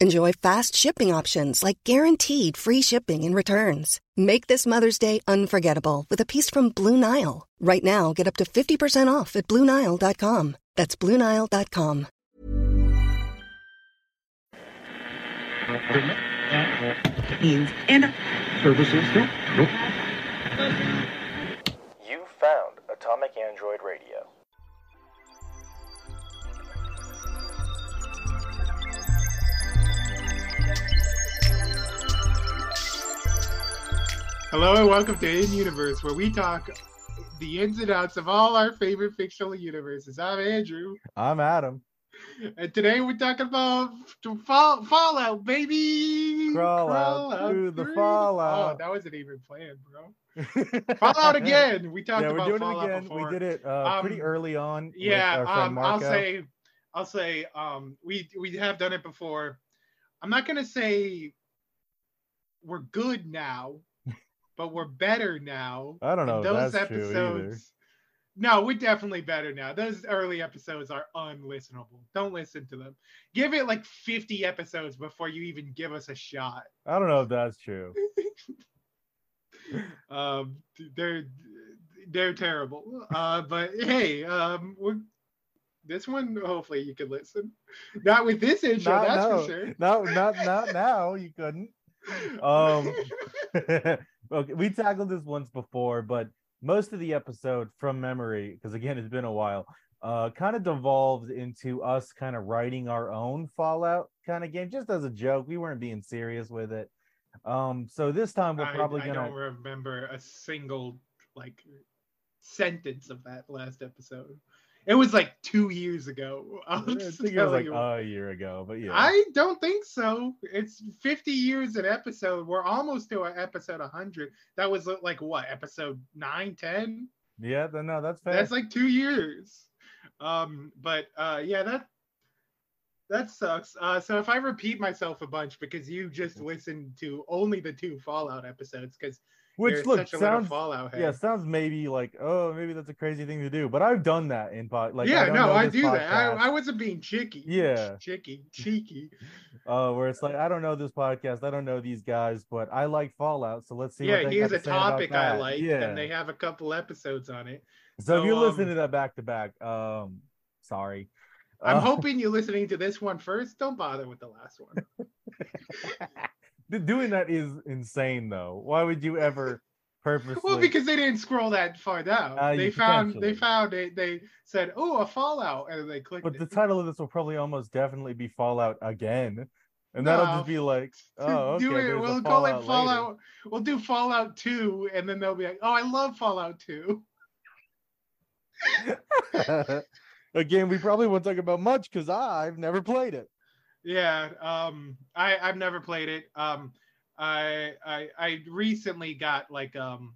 Enjoy fast shipping options like guaranteed free shipping and returns. Make this Mother's Day unforgettable with a piece from Blue Nile. Right now, get up to 50% off at BlueNile.com. That's BlueNile.com. And Services. You found Atomic Android Radio. Hello and welcome to In Universe, where we talk the ins and outs of all our favorite fictional universes. I'm Andrew, I'm Adam. and today we're talking about fall, Fallout, baby. Crawl out through the. Fallout. Oh, that wasn't even planned, bro. Fallout again. We talked yeah, we're about doing Fallout it again. before. We did it uh, pretty Um, early on. Yeah, with our friend um, I'll say, I'll say, um, we we have done it before. I'm not gonna say we're good now, but we're better now. I don't know those that's true either. episodes. No, we're definitely better now. Those early episodes are unlistenable. Don't listen to them. Give it like 50 episodes before you even give us a shot. I don't know if that's true. Um, they're they're terrible. Uh, but hey, um, we're this one. Hopefully, you can listen. Not with this intro, Not- that's no, for sure. No, not not now. You couldn't. Um, okay, we tackled this once before, but most of the episode from memory, because again, it's been a while, uh, kind of devolved into us kind of writing our own Fallout kind of game, just as a joke. We weren't being serious with it. Um, so this time we're probably I gonna. don't remember a single like sentence of that last episode. It was like two years ago. I think it was like you. a year ago, but yeah. I don't think so. It's 50 years an episode. We're almost to episode 100. That was like what, episode 9, 10? Yeah, no, that's. That's like two years. Um, but uh, yeah, that that sucks. Uh, so if I repeat myself a bunch because you just listened to only the two Fallout episodes, because Which you're look such a sounds Fallout head. yeah sounds maybe like oh maybe that's a crazy thing to do, but I've done that in pod like yeah, don't no, I do that. I, I wasn't being cheeky. Yeah. cheeky, cheeky. uh, where it's like I don't know this podcast, I don't know these guys, but I like Fallout, so let's see. what yeah, here's a to topic I like, Yeah, and they have a couple episodes on it. so if you're so, listening um, to that back to back, um, sorry. I'm Uh, hoping you're listening to this one first. Don't bother with the last one. Doing that is insane though. Why would you ever purposely? Well, because they didn't scroll that far down. Uh, they found they found it. They said, "Oh, a Fallout," and they clicked. But the title of this will probably almost definitely be Fallout again. And that'll No. just be like, oh, okay. do it. We'll call it later. Fallout. We'll do Fallout Two, and then they'll be like, "Oh, I love Fallout 2. Again, we probably won't talk about much because I've never played it. Yeah, um, I I've never played it. Um, I I I recently got like um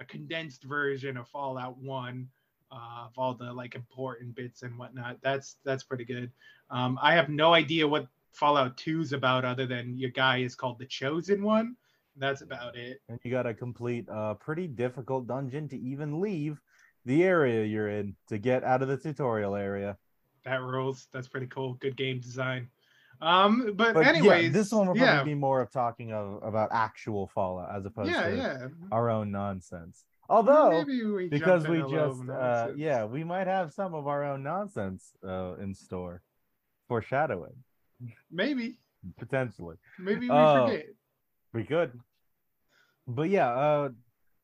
a condensed version of Fallout One, uh, of all the like important bits and whatnot. That's that's pretty good. Um, I have no idea what Fallout 2 is about other than your guy is called the Chosen One, that's about it. And you got to complete a pretty difficult dungeon to even leave the area you're in to get out of the tutorial area. That rules. That's pretty cool. Good game design. Um, but, But anyways, yeah, this one will yeah, probably be more of talking of, about actual Fallout as opposed yeah, to yeah. our own nonsense. Although, we because we in a little just, uh, yeah, we might have some of our own nonsense uh, in store. Foreshadowing, maybe, potentially. maybe we Oh. forget. We could. But yeah, uh,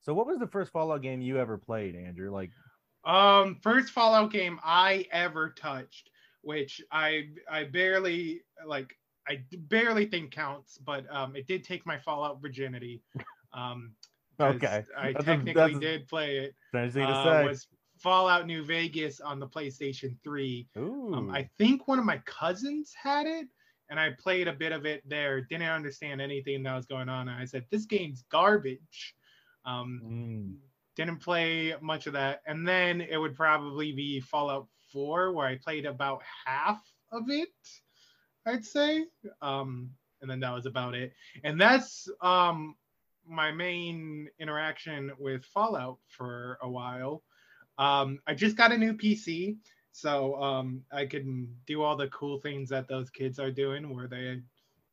so what was the first Fallout game you ever played, Andrew? Like, Um, first Fallout game I ever touched, which I I barely like I barely think counts, but um, it did take my Fallout virginity. Um, Okay. I That's technically a- did play it. fancy to Uh, say. was Fallout New Vegas on the PlayStation 3. Ooh. Um, I think one of my cousins had it, and I played a bit of it there. Didn't understand anything that was going on. I said, "This game's garbage." Um, Mm. didn't play much of that, and then it would probably be Fallout 4, where I played about half of it. I'd say, um, and then that was about it. And that's um, my main interaction with Fallout for a while. Um, I just got a new PC, so um, I can do all the cool things that those kids are doing, where they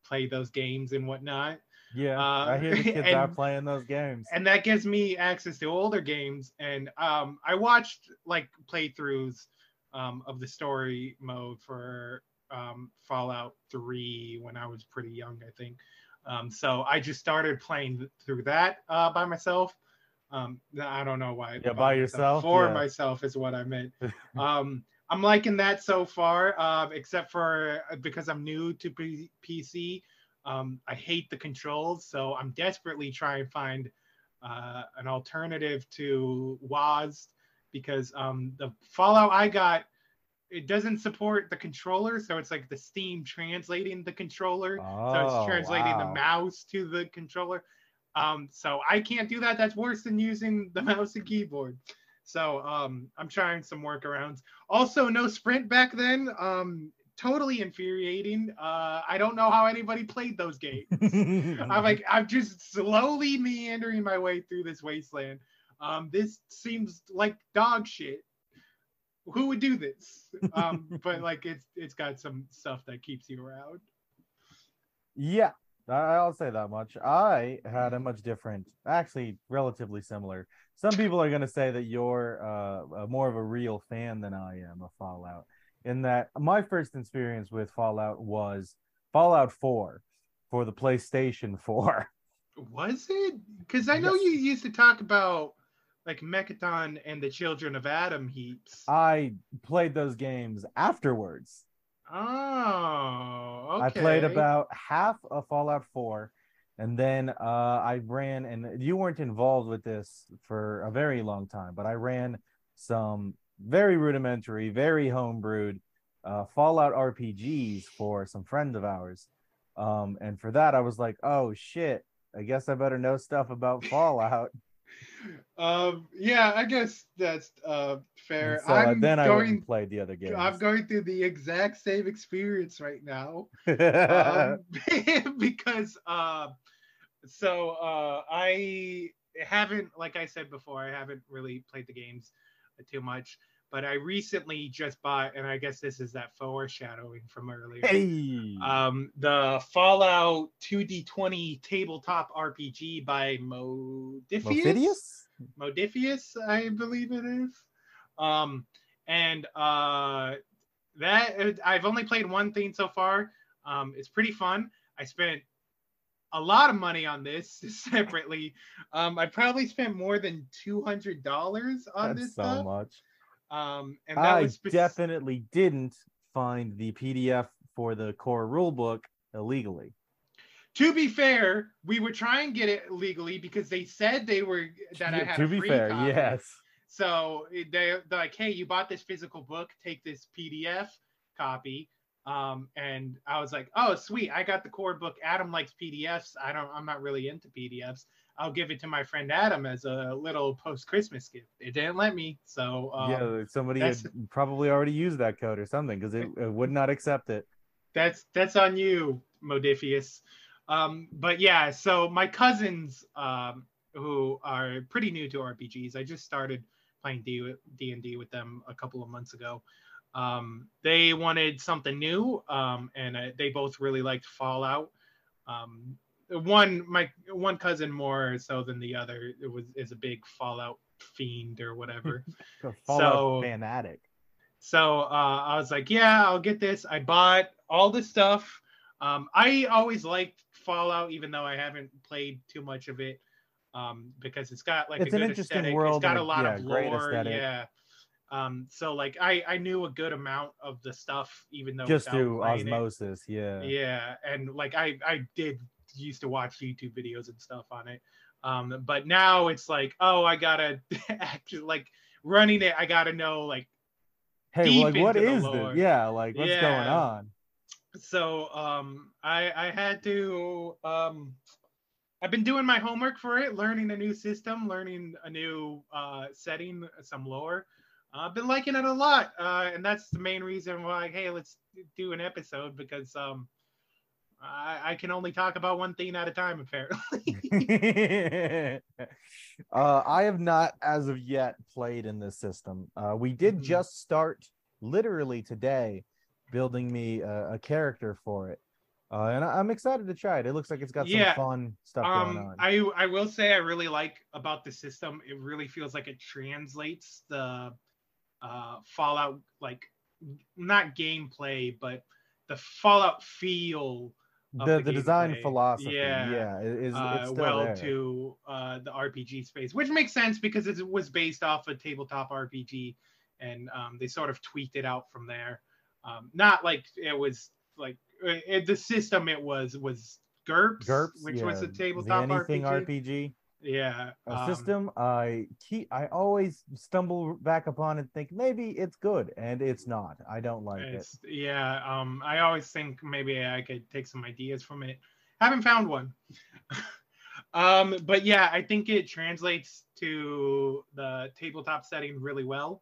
play those games and whatnot. Yeah, uh, I hear the kids are playing those games. And that gives me access to older games. And um, I watched like playthroughs um, of the story mode for um, Fallout 3 when I was pretty young, I think. Um, so I just started playing through that uh, by myself. Um, I don't know why. Yeah, by yourself? For Yeah. myself is what I meant. um, I'm liking that so far, uh, except for uh, because I'm new to P- PC. Um, I hate the controls, so I'm desperately trying to find uh, an alternative to WAS because um, the Fallout I got it doesn't support the controller, so it's like the Steam translating the controller, oh, so Oh, it's translating the mouse to the controller. Um, so I can't do that. That's worse than using the mouse and keyboard. So um, I'm trying some workarounds. Also, no sprint back then. Um, totally infuriating. Uh, I don't know how anybody played those games. I'm like, I'm just slowly meandering my way through this wasteland. Um, this seems like dog shit. Who would do this? Um, but like, it's it's got some stuff that keeps you around. Yeah, I- I'll say that much. I had a much different, actually, relatively similar. Some people are going to say that you're uh, uh, more of a real fan than I am of Fallout, in that my first experience with Fallout was Fallout 4 for the PlayStation 4. Was it? Because I know Yes. you used to talk about like Megaton and the Children of Atom heaps. I played those games afterwards. oh, okay. I played about half of Fallout 4, and then uh, I ran, and you weren't involved with this for a very long time, but I ran some very rudimentary, very homebrewed uh, Fallout RPGs for some friends of ours. Um, and for that, I was like, oh shit, I guess I better know stuff about Fallout. Um, yeah, I guess that's uh fair. So uh, I'm then I going. and played the other games. I'm going through the exact same experience right now. um, because uh, so uh, I haven't, like I said before, I haven't really played the games too much. But I recently just bought, and I guess this is that foreshadowing from earlier. hey, Um, the Fallout 2D20 tabletop RPG by Modiphius. Mophidius? Modiphius, I believe it is. Um, and uh, that I've only played one thing so far. Um, it's pretty fun. I spent a lot of money on this separately. Um, I probably spent more than two hundred dollars on That's this so stuff. much. Um, and that I was spec- definitely didn't find the PDF for the core rulebook illegally. To be fair, we would try and get it legally because they said they were that I had to be free fair, copy. yes. So they, they're like, hey, you bought this physical book, take this PDF copy. Um, and I was like, oh, sweet, I got the core book. Adam likes PDFs. I don't, I'm not really into PDFs. I'll give it to my friend Adam as a little post Christmas gift. It didn't let me. So um, yeah, somebody had probably already used that code or something because it, it would not accept it. that's that's on you, Modiphius. Um, but yeah, so my cousins, um, who are pretty new to RPGs, I just started playing D and D with them a couple of months ago. Um, they wanted something new, um, and uh, they both really liked Fallout. Um, one my one cousin more so than the other it was is a big Fallout fiend or whatever. Fallout So- fanatic. So uh, I was like, yeah, I'll get this. I bought all the stuff. Um, I always liked Fallout, even though I haven't played too much of it, um, because it's got like It's a an interesting aesthetic. world It's got a lot yeah, of lore. Yeah. Um, so like I I knew a good amount of the stuff, even though Just through playing it. osmosis, yeah. Yeah, and like I I did used to watch YouTube videos and stuff on it. Um, but now it's like, oh, I gotta actually like running it. I gotta know like Hey, like what is this? Yeah, like what's going on? so um i i had to um i've been doing my homework for it learning a new system learning a new uh setting some lore Uh, i've been liking it a lot uh and that's the main reason why hey let's do an episode because um I, I can only talk about one thing at a time apparently uh, I have not, as of yet, played in this system. Uh, we did Mhm. just start, literally today, building me a, a character for it, uh, and I, I'm excited to try it. It looks like it's got some Yeah, fun stuff going um on. i i will say i really like about the system it really feels like it translates the uh fallout like not gameplay but the fallout feel the, the the design philosophy, Yeah. yeah, is it's uh, well there. to uh, the RPG space, which makes sense because it was based off a tabletop RPG, and um, they sort of tweaked it out from there. Um, not like it was like it, the system it was was GURPS, GURPS, which yeah, was a the tabletop anything RPG. RPG. Yeah, a um, system I keep I always stumble back upon and think maybe it's good and it's not. I don't like it. Yeah, um, I always think maybe I could take some ideas from it. Haven't found one. um, but yeah, I think it translates to the tabletop setting really well.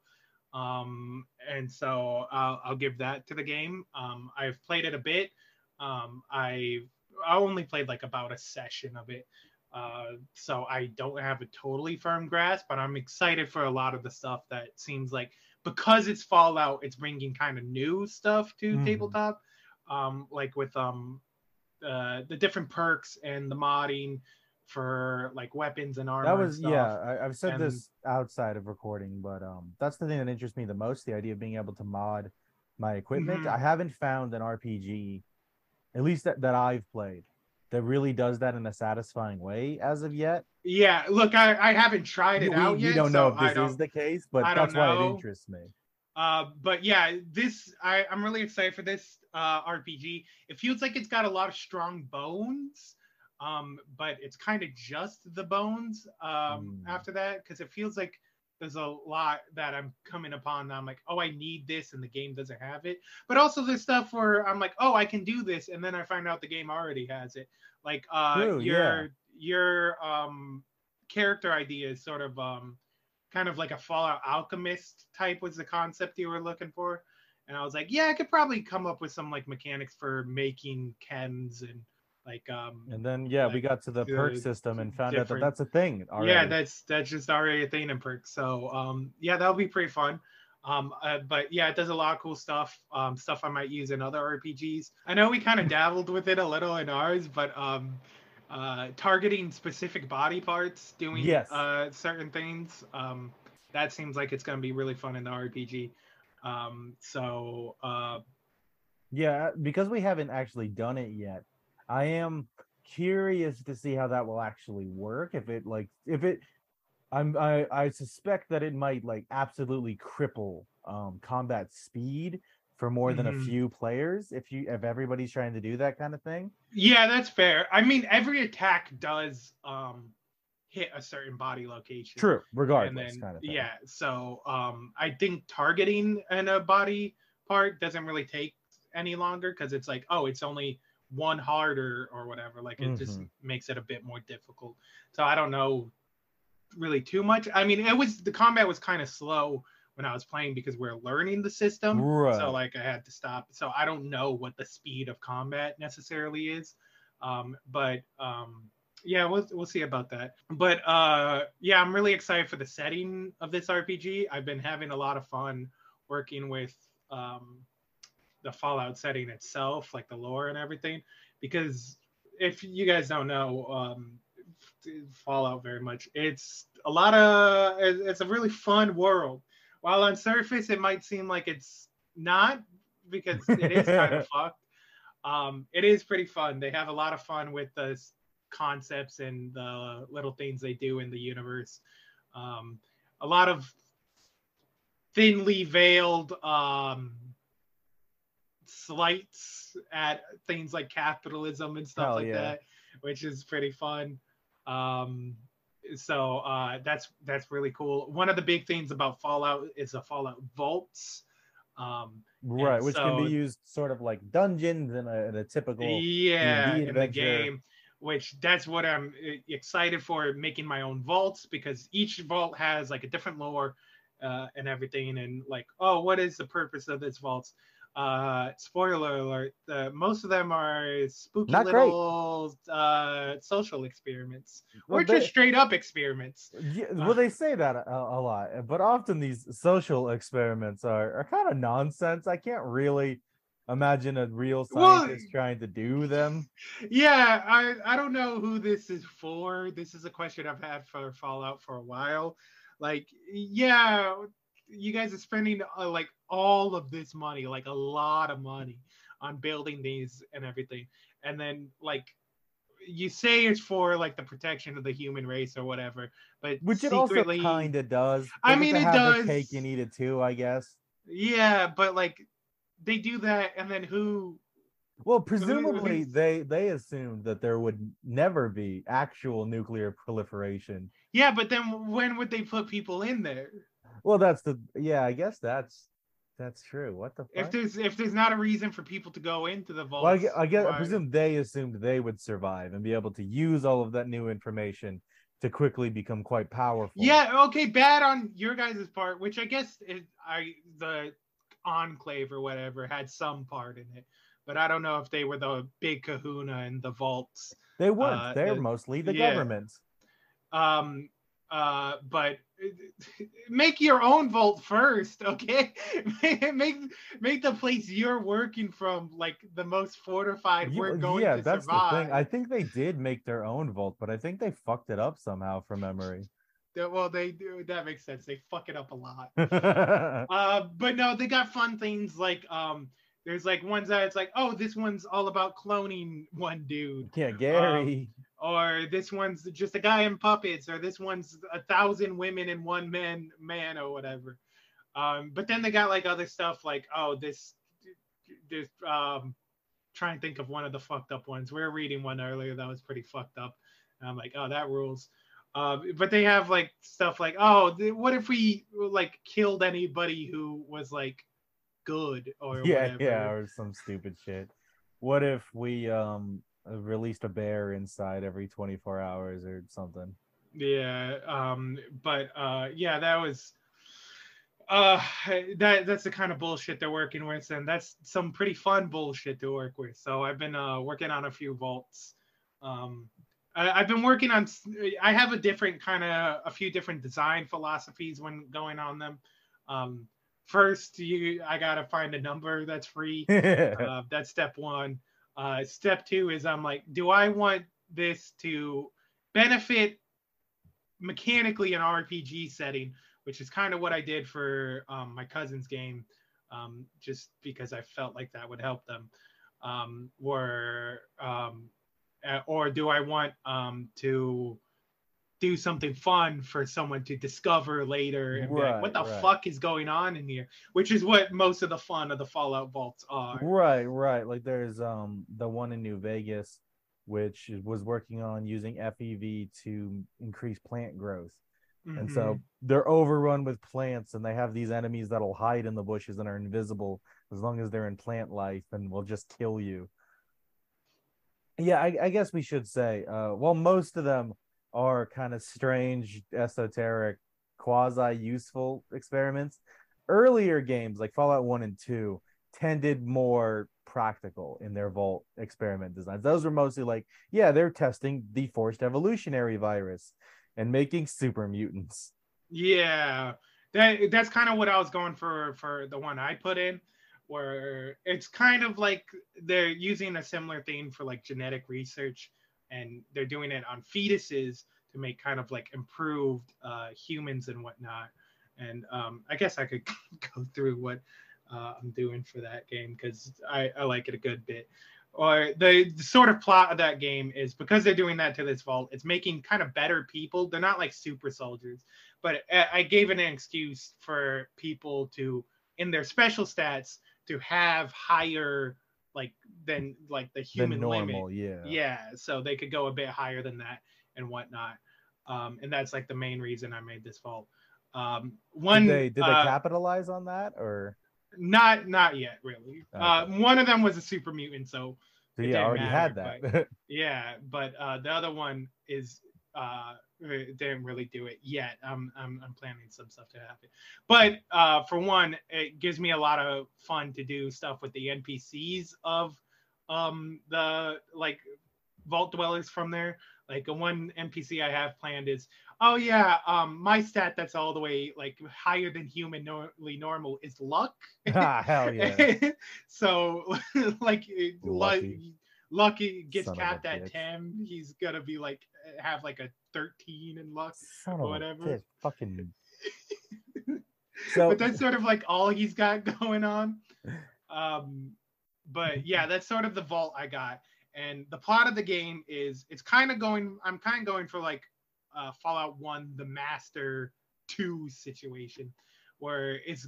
Um, and so I'll, I'll give that to the game. Um, I've played it a bit. Um, I I only played like about a session of it. Uh, so I don't have a totally firm grasp, but I'm excited for a lot of the stuff that seems like because it's Fallout, it's bringing kind of new stuff to Mhm. tabletop, um, like with um, uh, the different perks and the modding for like weapons and armor. That was yeah. I, I've said and- this outside of recording, but um, that's the thing that interests me the most: the idea of being able to mod my equipment. Mhm. I haven't found an RPG, at least that, that I've played, that really does that in a satisfying way as of yet. Yeah, look, I, I haven't tried it we, out we yet. don't so know if this is the case, but that's why it interests me. Uh, but yeah, this I, I'm really excited for this uh, RPG. It feels like it's got a lot of strong bones, um, but it's kind of just the bones um, Mm. after that because it feels like there's a lot that I'm coming upon. That I'm like, oh, I need this, and the game doesn't have it. But also there's stuff where I'm like, oh, I can do this, and then I find out the game already has it. Like uh, True, your your um, character idea is sort of um, kind of like a Fallout Alchemist type was the concept you were looking for. And I was like, yeah, I could probably come up with some like mechanics for making chems and like um And then yeah, we got to the perk system and found out that that's a thing. Already. yeah, that's that's just already a thing in perk. So um yeah, that'll be pretty fun. Um, uh, but yeah, it does a lot of cool stuff. Um, stuff I might use in other RPGs. I know we kind of dabbled with it a little in ours, but um, uh, targeting specific body parts, doing Yes. uh, certain things, um, that seems like it's going to be really fun in the RPG. Um, so uh, Yeah, because we haven't actually done it yet, I am curious to see how that will actually work. If it like if it I'm I, I suspect that it might like absolutely cripple um combat speed for more than a Mhm. few players if you if everybody's trying to do that kind of thing. yeah, that's fair. I mean, every attack does um, hit a certain body location. True, regardless then kind of thing. yeah so um i think targeting in a body part doesn't really take any longer because it's like oh it's only one harder or whatever like it just Mhm. makes it a bit more difficult so i don't know really too much i mean it was the combat was kind of slow when i was playing because we are learning the system Right. so like i had to stop so i don't know what the speed of combat necessarily is Um, but um, yeah, we'll we'll see about that. But uh, yeah, I'm really excited for the setting of this RPG. I've been having a lot of fun working with um, the Fallout setting itself, like the lore and everything. Because if you guys don't know um, Fallout very much, it's a lot of it's a really fun world. While on surface it might seem like it's not, because it is kind of fucked. Um, it is pretty fun. They have a lot of fun with the concepts and the little things they do in the universe. Um, a lot of thinly veiled um, slights at things like capitalism and stuff Hell like yeah. that, which is pretty fun. Um, so uh, that's that's really cool. One of the big things about Fallout is the Fallout vaults. Um, right, which can be used sort of like dungeons in a, in a typical. yeah in the game which that's what i'm uh, excited for making my own vaults because each vault has like a different lore uh, and everything and like oh what is the purpose of this vaults uh spoiler alert uh, most of them are spooky Not little uh social experiments Well, or they- just straight up experiments Yeah, well, they say that a, a lot, but often these social experiments are, are kind of nonsense. I can't really imagine a real Well- scientist trying to do them. Yeah, I I don't know who this is for. This is a question I've had for Fallout for a while. Like, yeah, you guys are spending uh, like all of this money, like a lot of money on building these and everything. And then like you say it's for like the protection of the human race or whatever, but Which it also kind of does. I They get mean, it does. Cake and eat it too, I guess. yeah, but like they do that and then who Well, presumably who's- they they assumed that there would never be actual nuclear proliferation. Yeah, but then when would they put people in there? Well, that's the yeah. I guess that's that's true. What the if there's if there's not a reason for people to go into the vault Well, I, gue- I guess I presume they assumed they would survive and be able to use all of that new information to quickly become quite powerful. yeah okay bad on your guys' part which i guess is i the enclave or whatever had some part in it but i don't know if they were the big kahuna in the vaults they would. uh, They're the- mostly the yeah. government. um uh but make your own vault first okay make make the place you're working from like the most fortified You- we're going yeah, to that's survive the thing. I think they did make their own vault, but I think they fucked it up somehow from memory. Well they do that makes sense they fuck it up a lot uh but no they got fun things like um there's like ones that it's like oh this one's all about cloning one dude Yeah, Gary. Or this one's just a guy in puppets or this one's a thousand women and one man man or whatever. Um but then they got like other stuff like oh this this um try and think of one of the fucked up ones. We are reading one earlier that was pretty fucked up. And i'm like oh that rules. Uh, but they have like stuff like oh th- what if we like killed anybody who was like good or yeah, whatever? yeah, or some stupid shit. What if we um released a bear inside every 24 hours or something? Yeah, um, but uh, yeah, that was uh, that that's the kind of bullshit they're working with, and that's some pretty fun bullshit to work with. So I've been uh, working on a few vaults. Um, I, I've been working on. I have a different kind of a few different design philosophies when going on them. Um, first, you I gotta find a number that's free uh, that's step one. Uh, step two is I'm like, do I want this to benefit mechanically an RPG setting, which is kind of what I did for um, my cousin's game, um, just because I felt like that would help them. Um, or um, uh, or do I want um, to do something fun for someone to discover later and be like, what the Right, right. fuck is going on in here? Which is what most of the fun of the Fallout vaults are. right, right. Like there's um the one in New Vegas, which was working on using FEV to increase plant growth. And Mhm. so they're overrun with plants, and they have these enemies that'll hide in the bushes and are invisible as long as they're in plant life and will just kill you. Yeah, I, I guess we should say, uh, well, most of them are kind of strange, esoteric, quasi useful experiments. Earlier games like Fallout 1 and 2 tended more practical in their Vault experiment designs. Those were mostly like, yeah, they're testing the forced evolutionary virus and making super mutants. Yeah, that that's kind of what I was going for for the one I put in, where it's kind of like they're using a similar thing for like genetic research, and they're doing it on fetuses to make kind of like improved uh, humans and whatnot. And um, I guess I could go through what uh, I'm doing for that game because I, I like it a good bit. Or the, the sort of plot of that game is because they're doing that to this vault, it's making kind of better people. They're not like super soldiers, but I, I gave an excuse for people to, in their special stats, to have higher like than like the human normal, limit. yeah. Yeah, so they could go a bit higher than that and whatnot. Um, and that's like the main reason I made this vault. Um, one did they did they uh, capitalize on that or not not yet really. Uh, one of them was a super mutant, so so yeah, already had matter, that. yeah. But uh, the other one is uh, didn't really do it yet. I'm I'm, I'm planning some stuff to happen. But uh, for one, it gives me a lot of fun to do stuff with the NPCs of um the like vault dwellers from there. Like a one NPC I have planned is, oh yeah, um, my stat that's all the way like higher than humanly normal is luck. Ah, Hell yeah. so like Lucky. lucky gets Son capped at. 10 he's gonna be like have like a 13 in luck Son or whatever. Fucking so but that's sort of like all he's got going on um but yeah that's sort of the vault i got and the plot of the game is it's kind of going i'm kind of going for like uh fallout 1 the master 2 situation where it's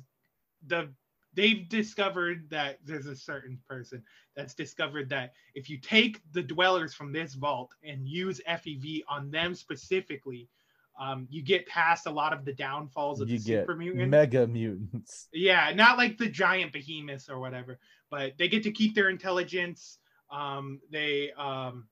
the they've discovered that there's a certain person that's discovered that if you take the dwellers from this vault and use fev on them specifically um, you get past a lot of the downfalls of you the get super mutant mega mutants. yeah, not like the giant behemoths or whatever, but they get to keep their intelligence. Um, they um,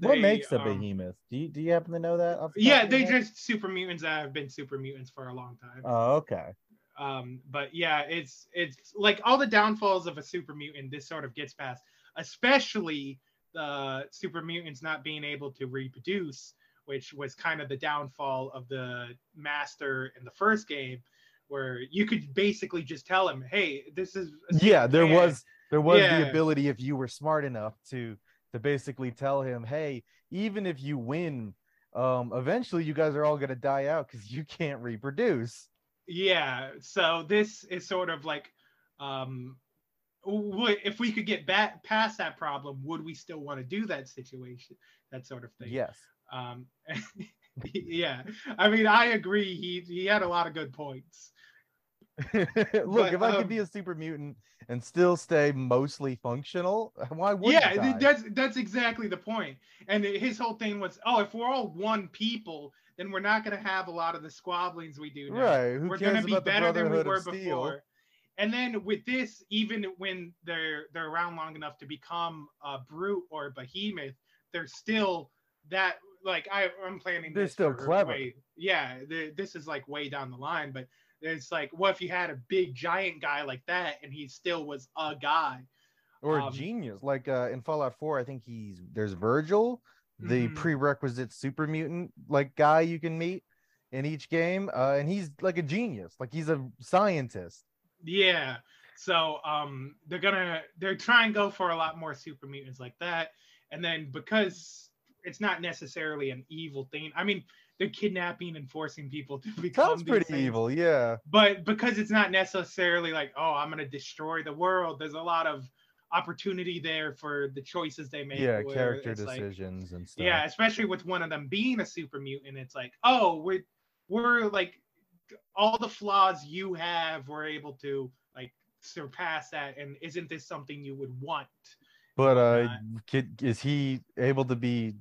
What makes a um, behemoth? Do you do you happen to know that? the Yeah, they just super mutants that have been super mutants for a long time. Oh, okay. Um, but yeah, it's it's like all the downfalls of a super mutant. This sort of gets past, especially the super mutants not being able to reproduce, which was kind of the downfall of the master in the first game, where you could basically just tell him, "Hey, this is Yeah, there fan." was there was Yeah. the ability if you were smart enough to to basically tell him, hey, even if you win, um, eventually you guys are all gonna die out because you can't reproduce. Yeah, so this is sort of like, um, would if we could get back past that problem, would we still want to do that situation, that sort of thing? Yes. Um, yeah, I mean, I agree. He he had a lot of good points. Look, But, if I could um, be a super mutant and still stay mostly functional, why wouldn't yeah, I? that's that's exactly the point. And his whole thing was, oh, if we're all one people, then we're not going to have a lot of the squabblings we do now. right. Who we're going to be better than we were before. And then with this, even when they're they're around long enough to become a brute or a behemoth, they're still that like I I'm planning. They're still clever. way- yeah, the, this is like way down the line, but it's like, what if you had a big giant guy like that and he still was a guy? or Um, genius like uh in fallout 4 i think he's there's virgil the Mhm. prerequisite super mutant like guy you can meet in each game uh and he's like a genius like he's a scientist Yeah. So um they're gonna they're trying to go for a lot more super mutants like that. And then because it's not necessarily an evil thing. I mean, they're kidnapping and forcing people to become sounds pretty things. evil yeah But because it's not necessarily like, oh, I'm gonna destroy the world, there's a lot of opportunity there for the choices they make. yeah character it's like- decisions and stuff yeah, especially with one of them being a super mutant, it's like, oh, we're we're like all the flaws you have, we're able to like surpass that. And isn't this something you would want? but uh is he able to be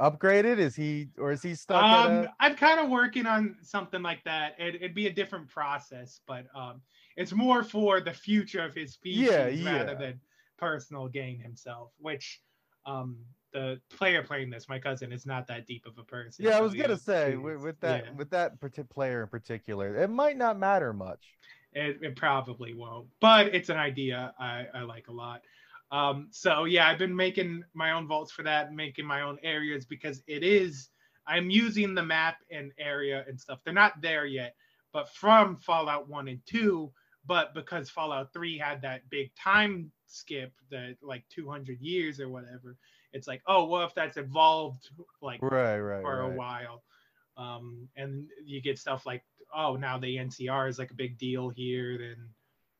upgraded is he or is he stuck Um, a... I'm kind of working on something like that. It, it'd be a different process, but um, it's more for the future of his species Yeah, rather yeah. than personal gain himself. Which um, the player playing this, my cousin, is not that deep of a person. yeah i was gonna say with, with that Yeah. with that player in particular it might not matter much It, it probably won't, but it's an idea I, I like a lot. Um, so yeah, I've been making my own vaults for that, making my own areas because it is. I'm using the map and area and stuff. They're not there yet, but from Fallout One and Two. But because Fallout Three had that big time skip, that like 200 years or whatever, it's like, oh, well, if that's evolved like Right, right, for right. a while. Um, and you get stuff like, oh, now the NCR is like a big deal here, then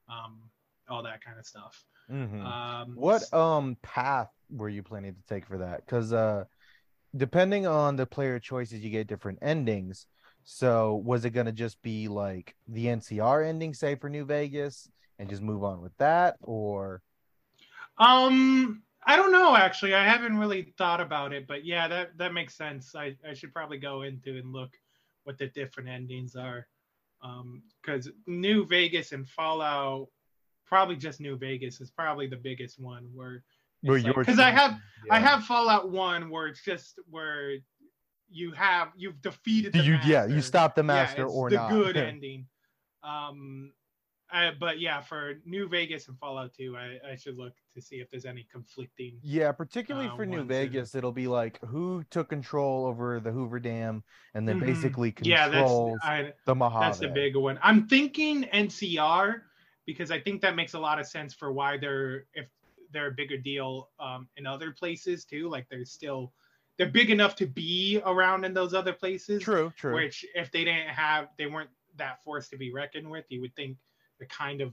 um, all that kind of stuff. Mhm. Um, What um path were you planning to take for that? Because uh, depending on the player choices, you get different endings. So was it gonna just be like the NCR ending, say for New Vegas, and just move on with that, or Um, I don't know actually. I haven't really thought about it, but yeah, that that makes sense. I I should probably go into and look what the different endings are. Um, because New Vegas and Fallout, probably just New Vegas is probably the biggest one where Because like- I have I have Fallout One where it's just where you have you've defeated the you yeah you stop the Yeah, master it's or the not. good ending. Um, I, but yeah, for New Vegas and Fallout 2, I, I should look to see if there's any conflicting. Yeah, particularly uh, for New ones and- Vegas, it'll be like who took control over the Hoover Dam and then Mhm. basically Yeah, that's I, the Mojave. that's the big one. I'm thinking NCR because I think that makes a lot of sense for why they're if they're a bigger deal um, in other places too. Like they're still they're big enough to be around in those other places. True, true. Which if they didn't have they weren't that force to be reckoned with, you would think the kind of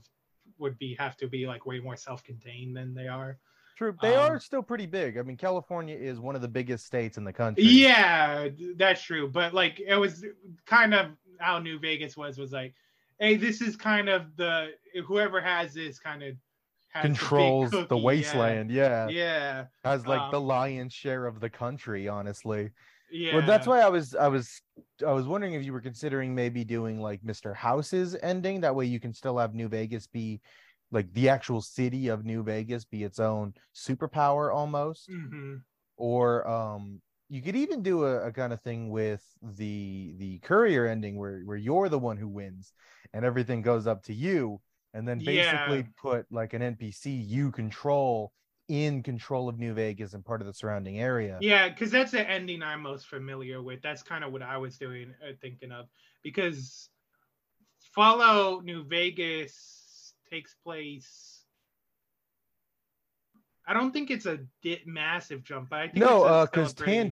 would be have to be like way more self-contained than they are. True. They um, are still pretty big. I mean, California is one of the biggest states in the country. Yeah, that's true. But like it was kind of how New Vegas was was like, hey, this is kind of the whoever has this kind of has the Controls the, cookie, yeah. wasteland. Yeah. Yeah, Has like the um, lion's share of the country, honestly. yeah. Well, that's why I was I was I was wondering if you were considering maybe doing like Mr. House's ending. That way you can still have New Vegas be like the actual city of New Vegas be its own superpower almost. hmm Or um you could even do a, a kind of thing with the the courier ending where where you're the one who wins and everything goes up to you and then basically Yeah. put like an npc you control in control of new vegas and part of the surrounding area Yeah, because that's the ending I'm most familiar with. That's kind of what I was doing, uh, thinking of, because Fallout New Vegas takes place. I don't think it's a di- massive jump, but I think no a uh because tan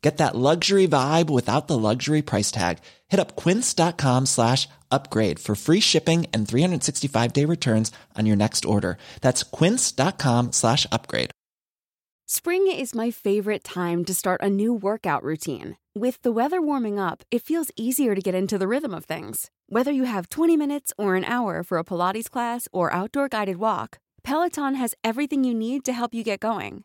Get that luxury vibe without the luxury price tag. Hit up quince.com slash upgrade for free shipping and 365 day returns on your next order. That's quince.com slash upgrade. Spring is my favorite time to start a new workout routine. With the weather warming up, it feels easier to get into the rhythm of things. Whether you have 20 minutes or an hour for a Pilates class or outdoor guided walk, Peloton has everything you need to help you get going.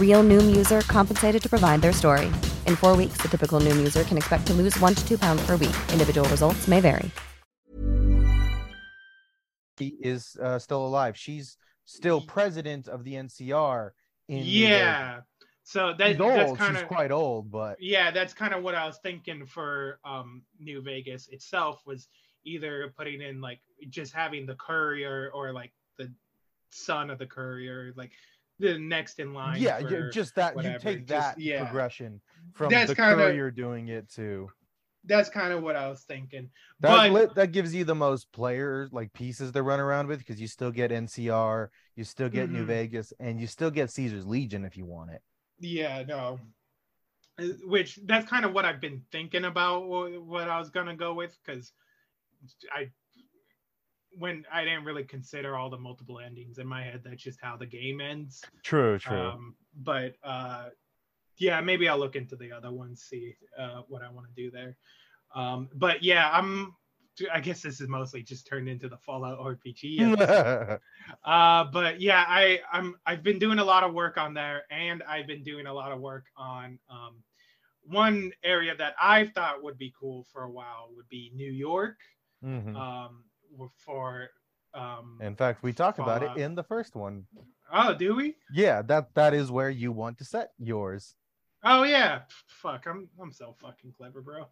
Real Noom user compensated to provide their story. In four weeks, the typical Noom user can expect to lose one to two pounds per week. Individual results may vary. She is uh, still alive she's still president of the ncr in New Vegas. yeah. So that, she's that's kind of quite old but yeah, that's kind of what I was thinking for um, New Vegas itself was either putting in like just having the courier or like the son of the courier, like the next in line. yeah, ju- just that whatever. you take Just- that yeah. progression from That's the kinda- courier doing it to That's kind of what I was thinking. that but that gives you the most players like pieces to run around with because you still get NCR, you still get New Mhm. Vegas, and you still get Caesar's Legion if you want it. Yeah, no. Uh, Which that's kind of what I've been thinking about what I was gonna go with because I when I didn't really consider all the multiple endings in my head. That's just how the game ends. True, true. Um, but uh, yeah, maybe I'll look into the other ones, see uh, what I want to do there. Um, but yeah, I'm. I guess this is mostly just turned into the Fallout RPG. Uh, but yeah, I I'm I've been doing a lot of work on there, and I've been doing a lot of work on um, one area that I thought would be cool for a while would be New York. Mhm. Um, for um, In fact, we talked about it in the first one. oh, do we? Yeah, that that is where you want to set yours. Oh yeah, fuck, I'm I'm so fucking clever, bro.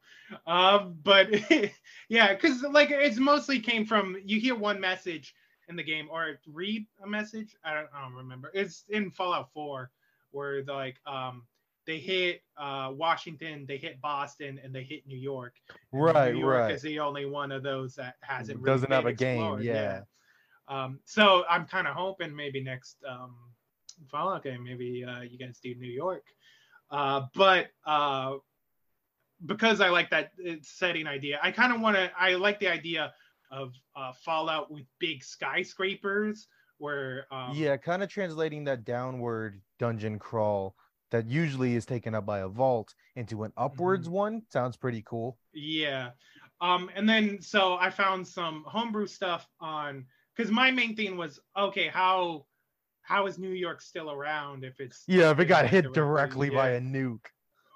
Um, but yeah, because like it's mostly came from you hear one message in the game or read a message. I don't, I don't remember. It's in Fallout 4 where like um they hit uh Washington, they hit Boston, and they hit New York. And Right, New York right. is the only one of those that hasn't really Doesn't have a game, yeah. Um, so I'm kind of hoping maybe next um, Fallout game, maybe uh, you guys do New York. Uh, but uh, because I like that uh, setting idea, I kind of want to. I like the idea of uh, Fallout with big skyscrapers, where um, yeah, kind of translating that downward dungeon crawl that usually is taken up by a vault into an upwards Mm-hmm. one sounds pretty cool. Yeah. Um, and then so I found some homebrew stuff on because my main thing was okay, how how is New York still around if it's Yeah, if it got hit directly by a nuke.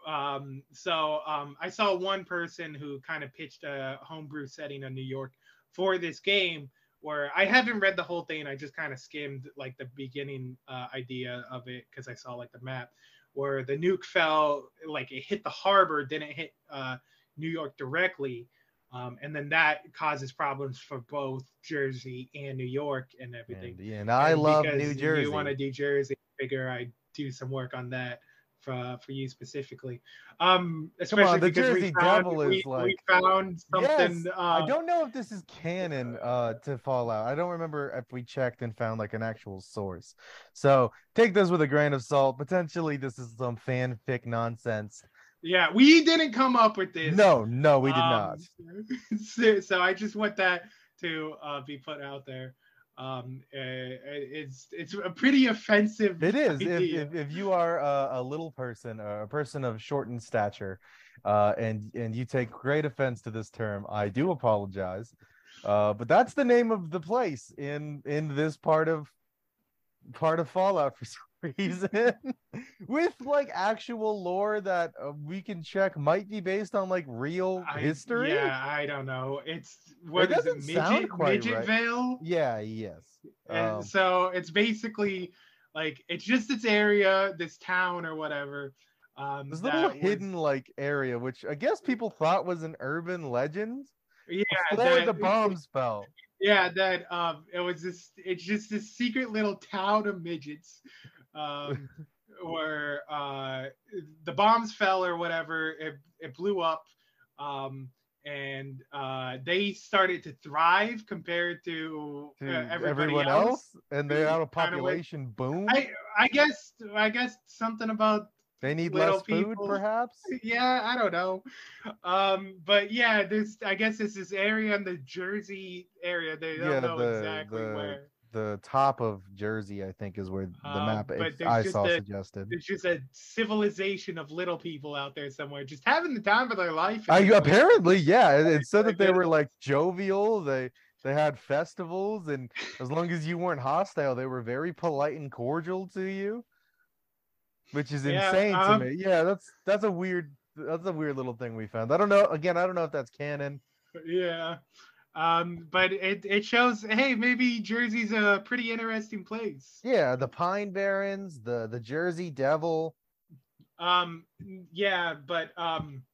um so um I saw one person who kind of pitched a homebrew setting on New York for this game where I haven't read the whole thing. I just kind of skimmed like the beginning uh, idea of it because I saw like the map where the nuke fell, like it hit the harbor, didn't hit uh, New York directly. Um, and then that causes problems for both Jersey and New York and everything. And, yeah, and I love New Jersey. You want to do Jersey? Figure I'd do some work on that for for you specifically. Um, especially on, the because we found, Devil we, is like we found something. Yes, uh, I don't know if this is canon uh to Fallout. I don't remember if we checked and found like an actual source. So take this with a grain of salt. Potentially this is some fanfic nonsense. Yeah, we didn't come up with this. No, no, we did not. Um, so, so I just want that to uh, be put out there. Um, uh, it's it's a pretty offensive. It is. If, if, if you are a, a little person, a person of shortened stature, uh, and and you take great offense to this term, I do apologize. Uh, but that's the name of the place in in this part of part of Fallout for some reason, with like actual lore that uh, we can check might be based on like real I- history. Yeah, I don't know. It's what is doesn't it? Midget, sound quite right. Yeah. Yes. And Um, so it's basically like it's just this area, this town or whatever. Um, This little was- hidden like area, which I guess people thought was an urban legend. yeah, that- the bombs fell. Yeah, that um, it was this. It's just this secret little town of midgets, um, where uh, the bombs fell or whatever. It it blew up, um, and uh, they started to thrive compared to, to uh, everybody everyone else. else, and they had a population boom. I I guess I guess something about they need less food, perhaps. yeah, I don't know. Um, but yeah, this I guess this area in the Jersey area. They don't Yeah, know the- exactly the- where. The top of Jersey, I think, is where the Um, map I saw a- suggested. It's just a civilization of little people out there somewhere, just having the time of their life. I, apparently, yeah. It, it said that they were like jovial. They they had festivals, and as long as you weren't hostile, they were very polite and cordial to you, which is Yeah, insane um, to me. Yeah, that's that's a weird that's a weird little thing we found. I don't know. Again, I don't know if that's canon. Yeah. Um, but it, it shows, hey, maybe Jersey's a pretty interesting place. Yeah, the Pine Barrens, the the Jersey Devil. Um, yeah, but um,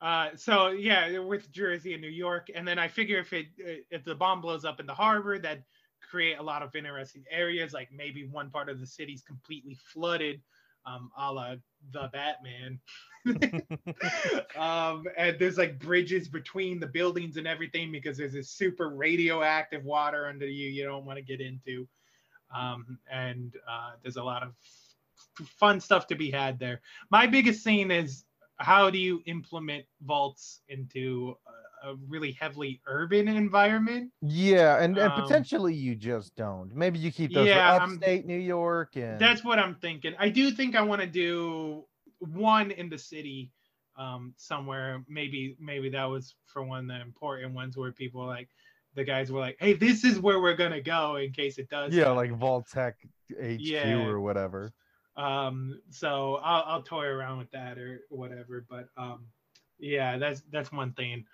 Uh, so yeah, with Jersey and New York, and then I figure if it if the bomb blows up in the harbor, that create a lot of interesting areas. Like maybe one part of the city's completely flooded, um, a la the Batman. um, and there's like bridges between the buildings and everything because there's this super radioactive water under you you don't want to get into. Um, and uh, there's a lot of f- fun stuff to be had there. My biggest scene is how do you implement vaults into a, really heavily urban environment? Yeah, and, and Um, potentially you just don't. Maybe you keep those Yeah, for I'm- upstate New York and That's what I'm thinking. I do think I want to do one in the city um, somewhere. Maybe maybe that was for one of the important ones where people were like the guys were like, "Hey, this is where we're gonna go in case it does." yeah, happen." like Vault-Tec HQ Yeah. or whatever. um so I'll, I'll toy around with that or whatever but um yeah that's that's one thing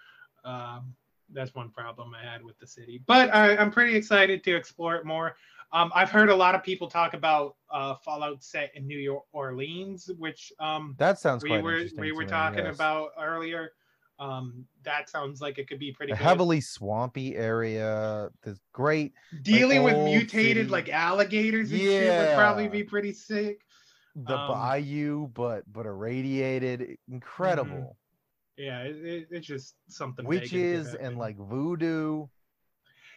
um that's one problem i had with the city but I, i'm pretty excited to explore it more um i've heard a lot of people talk about uh fallout set in new york orleans which um That sounds we were we were me, talking yes. about earlier um that sounds like it could be pretty heavily swampy area. There's great dealing with mutated city. like alligators and shit would probably be pretty sick the Um, bayou, but but irradiated, incredible. Yeah it, it, it's just something big and good Witches and like voodoo,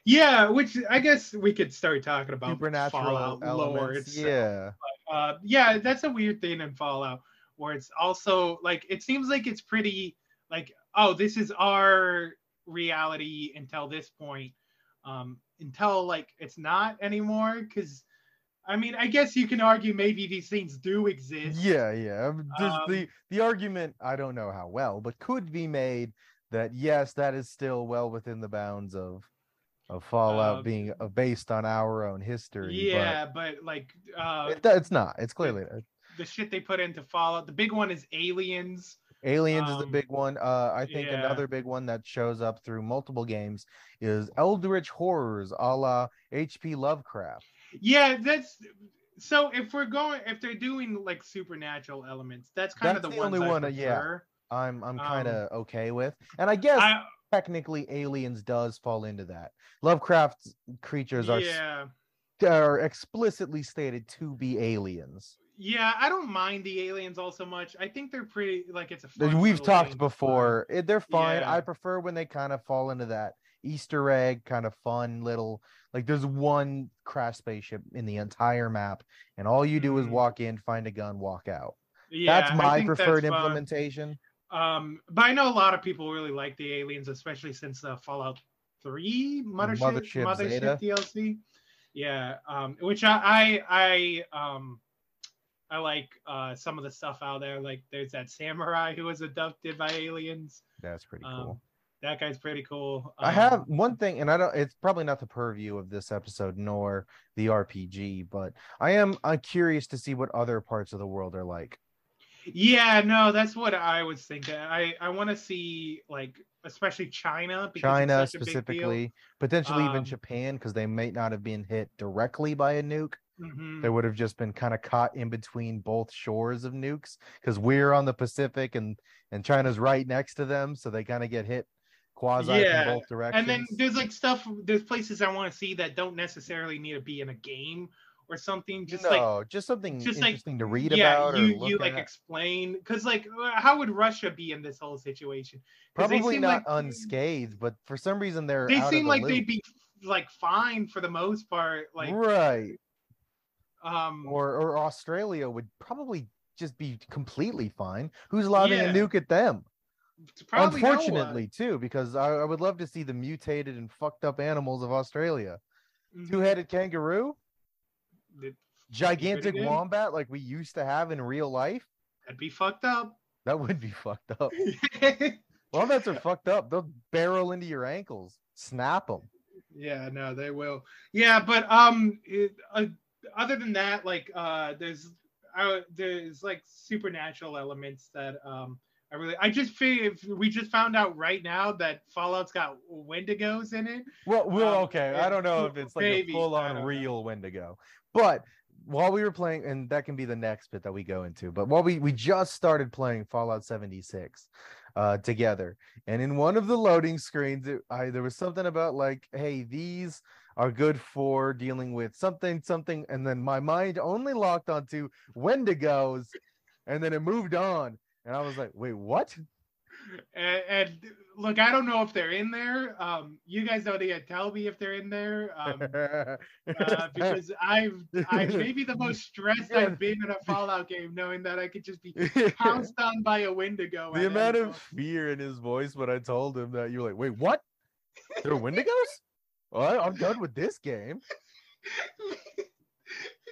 Yeah, which I guess we could start talking about supernatural Fallout lore elements. itself. Yeah, Uh, yeah, that's a weird thing in Fallout where it's also like it seems like it's pretty like oh this is our reality until this point, um, until like it's not anymore because. I mean, I guess you can argue maybe these things do exist. yeah, yeah. um, Just Um, the the argument I don't know how well, but could be made that yes, that is still well within the bounds of of Fallout Uh, being uh, based on our own history. Yeah, but like uh, it, it's not. It's clearly not. the shit they put into Fallout. The big one is Aliens. Aliens is the Um, big one. Uh, I think yeah. another big one that shows up through multiple games is Eldritch horrors, a la H.P. Lovecraft. Yeah, that's so. If we're going, if they're doing like supernatural elements, that's kind That's of the the, only I one, uh, yeah. I'm I'm kind Um, of okay with, and I guess I, technically Aliens does fall into that. Lovecraft's creatures are yeah, are explicitly stated to be aliens. Yeah. I don't mind the aliens all so much. I think they're pretty like it's a. Fun We've talked before. eh, They're fine. Yeah. I prefer when they kind of fall into that Easter egg kind of fun little like there's one crash spaceship in the entire map, and all you do is Mhm. walk in, find a gun, walk out. Yeah, that's my think that's preferred implementation. Um, but I know a lot of people really like the aliens, especially since uh, Fallout Three Mothership Mothership Mothership, DLC. Yeah, um, which I I I um I like uh some of the stuff out there. Like there's that samurai who was abducted by aliens. That's pretty Um, cool. that guy's pretty cool. I have Um, one thing, and I don't. It's probably not the purview of this episode nor the RPG, but I am. I'm curious to see what other parts of the world are like. Yeah, no, that's what I was thinking. I I want to see like especially China because China it's such a big deal. specifically, potentially even Um, Japan, because they may not have been hit directly by a nuke. Mhm. They would have just been kind of caught in between both shores of nukes, because we're on the Pacific and and China's right next to them, so they kind of get hit quasi Yeah, from both directions. And then there's like stuff, there's places I want to see that don't necessarily need to be in a game or something. Just like no, just something just like interesting to read yeah, about. or you you like at. explain because like how would Russia be in this whole situation? Probably not like- unscathed, but for some reason they're They seem like loop. they'd be like fine for the most part. Like right. Um Or or Australia would probably just be completely fine. Who's lobbing Yeah. a nuke at them? probably no. Unfortunately, too, because I, I would love to see the mutated and fucked up animals of Australia. Mhm. Two-headed kangaroo, gigantic wombat like we used to have in real life. That'd be fucked up. That would be fucked up. Wombats are fucked up. They'll barrel into your ankles, snap them. Yeah, no, they will. Yeah, but um, it, uh, other than that, like uh, there's uh, there's like supernatural elements that um I really I just we just found out right now that Fallout's got Wendigos in it. Well, well, Um, okay. I don't know if it's like maybe, a I full-on don't know. real Wendigo, but while we were playing, and that can be the next bit that we go into. But while we we just started playing Fallout 76, uh, together. And in one of the loading screens, it, I, there was something about like, hey, these are good for dealing with something, something. And then my mind only locked onto Wendigos and then it moved on. And I was like, wait, what? And, and look, I don't know if they're in there. Um, you guys don't need to tell me if they're in there. Um, uh, because I've I maybe the most stressed I've been in a Fallout game, knowing that I could just be pounced on by a Wendigo. the amount of fear in his voice when I told him that you're like, wait, what? There are Wendigos? Well, I'm done with this game.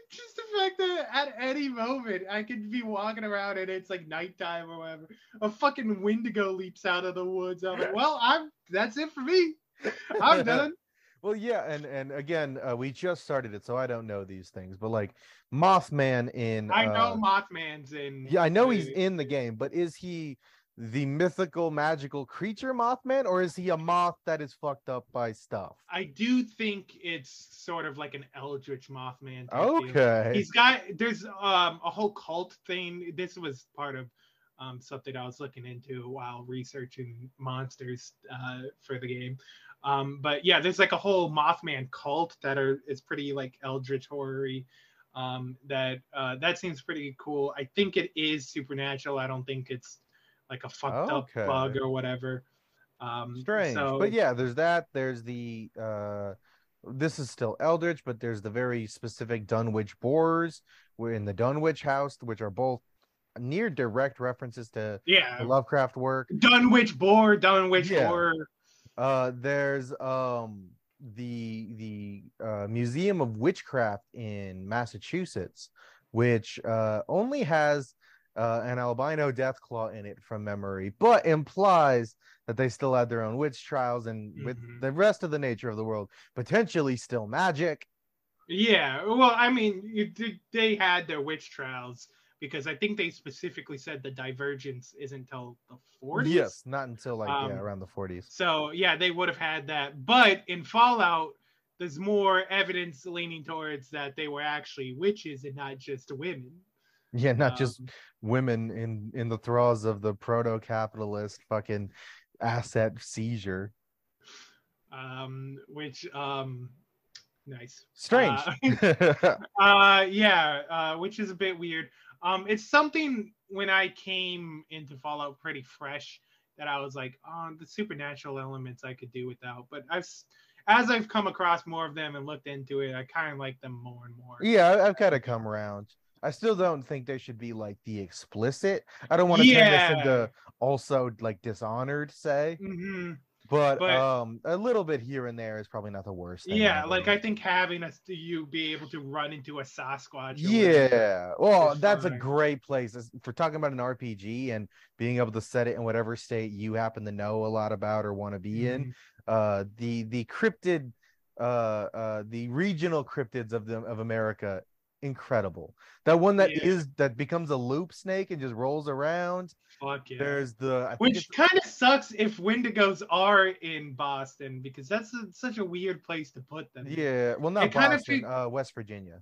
just the fact that at any moment I could be walking around and it's like nighttime or whatever. A fucking Wendigo leaps out of the woods. I'm like, well, I'm that's it for me. I'm done. Well, yeah, and and again, uh, we just started it, so I don't know these things. But like Mothman in, I know uh, Mothman's in. yeah, I know he's in the game, but is he the mythical, magical creature Mothman, or is he a moth that is fucked up by stuff? I do think it's sort of like an Eldritch Mothman. Okay, He's got there's um a whole cult thing. This was part of um something I was looking into while researching monsters uh for the game. Um but yeah, there's like a whole Mothman cult that are is pretty like eldritch horror um that uh that seems pretty cool. I think it is supernatural. I don't think it's like a fucked Okay. up bug or whatever. Um strange. so but yeah, there's that. There's the uh, this is still Eldritch, but there's the very specific Dunwich Borers. We're in the Dunwich House, which are both near direct references to yeah, Lovecraft work. Dunwich Borer, Dunwich Yeah. Horror. Uh, there's um the the uh, Museum of Witchcraft in Massachusetts, which uh, only has uh, an albino Deathclaw in it from memory, but implies that they still had their own witch trials and with Mhm. the rest of the nature of the world potentially still magic. Yeah, well, I mean, you, they- had their witch trials because I think they specifically said the divergence isn't until the 40s. Yes, not until like Um, yeah around the 40s. So yeah, they would have had that. But in Fallout, there's more evidence leaning towards that they were actually witches and not just women. Yeah, not just Um, women in in the thralls of the proto-capitalist fucking asset seizure. Um, which um, nice. Strange. Uh, uh yeah uh which is a bit weird um it's something when i came into fallout pretty fresh that i was like oh the supernatural elements i could do without but i've as i've come across more of them and looked into it i kind of like them more and more yeah, I've kind of come around. I still don't think they should be like the explicit. I don't want to turn this into also like dishonored, say, hmm but, But- um, a little bit here and there is probably not the worst. thing yeah ever. like i think having us you be able to run into a sasquatch. Yeah, well, that's a great place for talking about an RPG and being able to set it in whatever state you happen to know a lot about or want to be in. Mhm. Uh, the the cryptid, uh, uh, the regional cryptids of the of America, incredible. That one that is Yeah. that becomes a loop snake and just rolls around. fuck yeah There's the I Which kind of sucks if Wendigos are in Boston because that's a, such a weird place to put them. yeah, well, not It Boston, uh, West Virginia.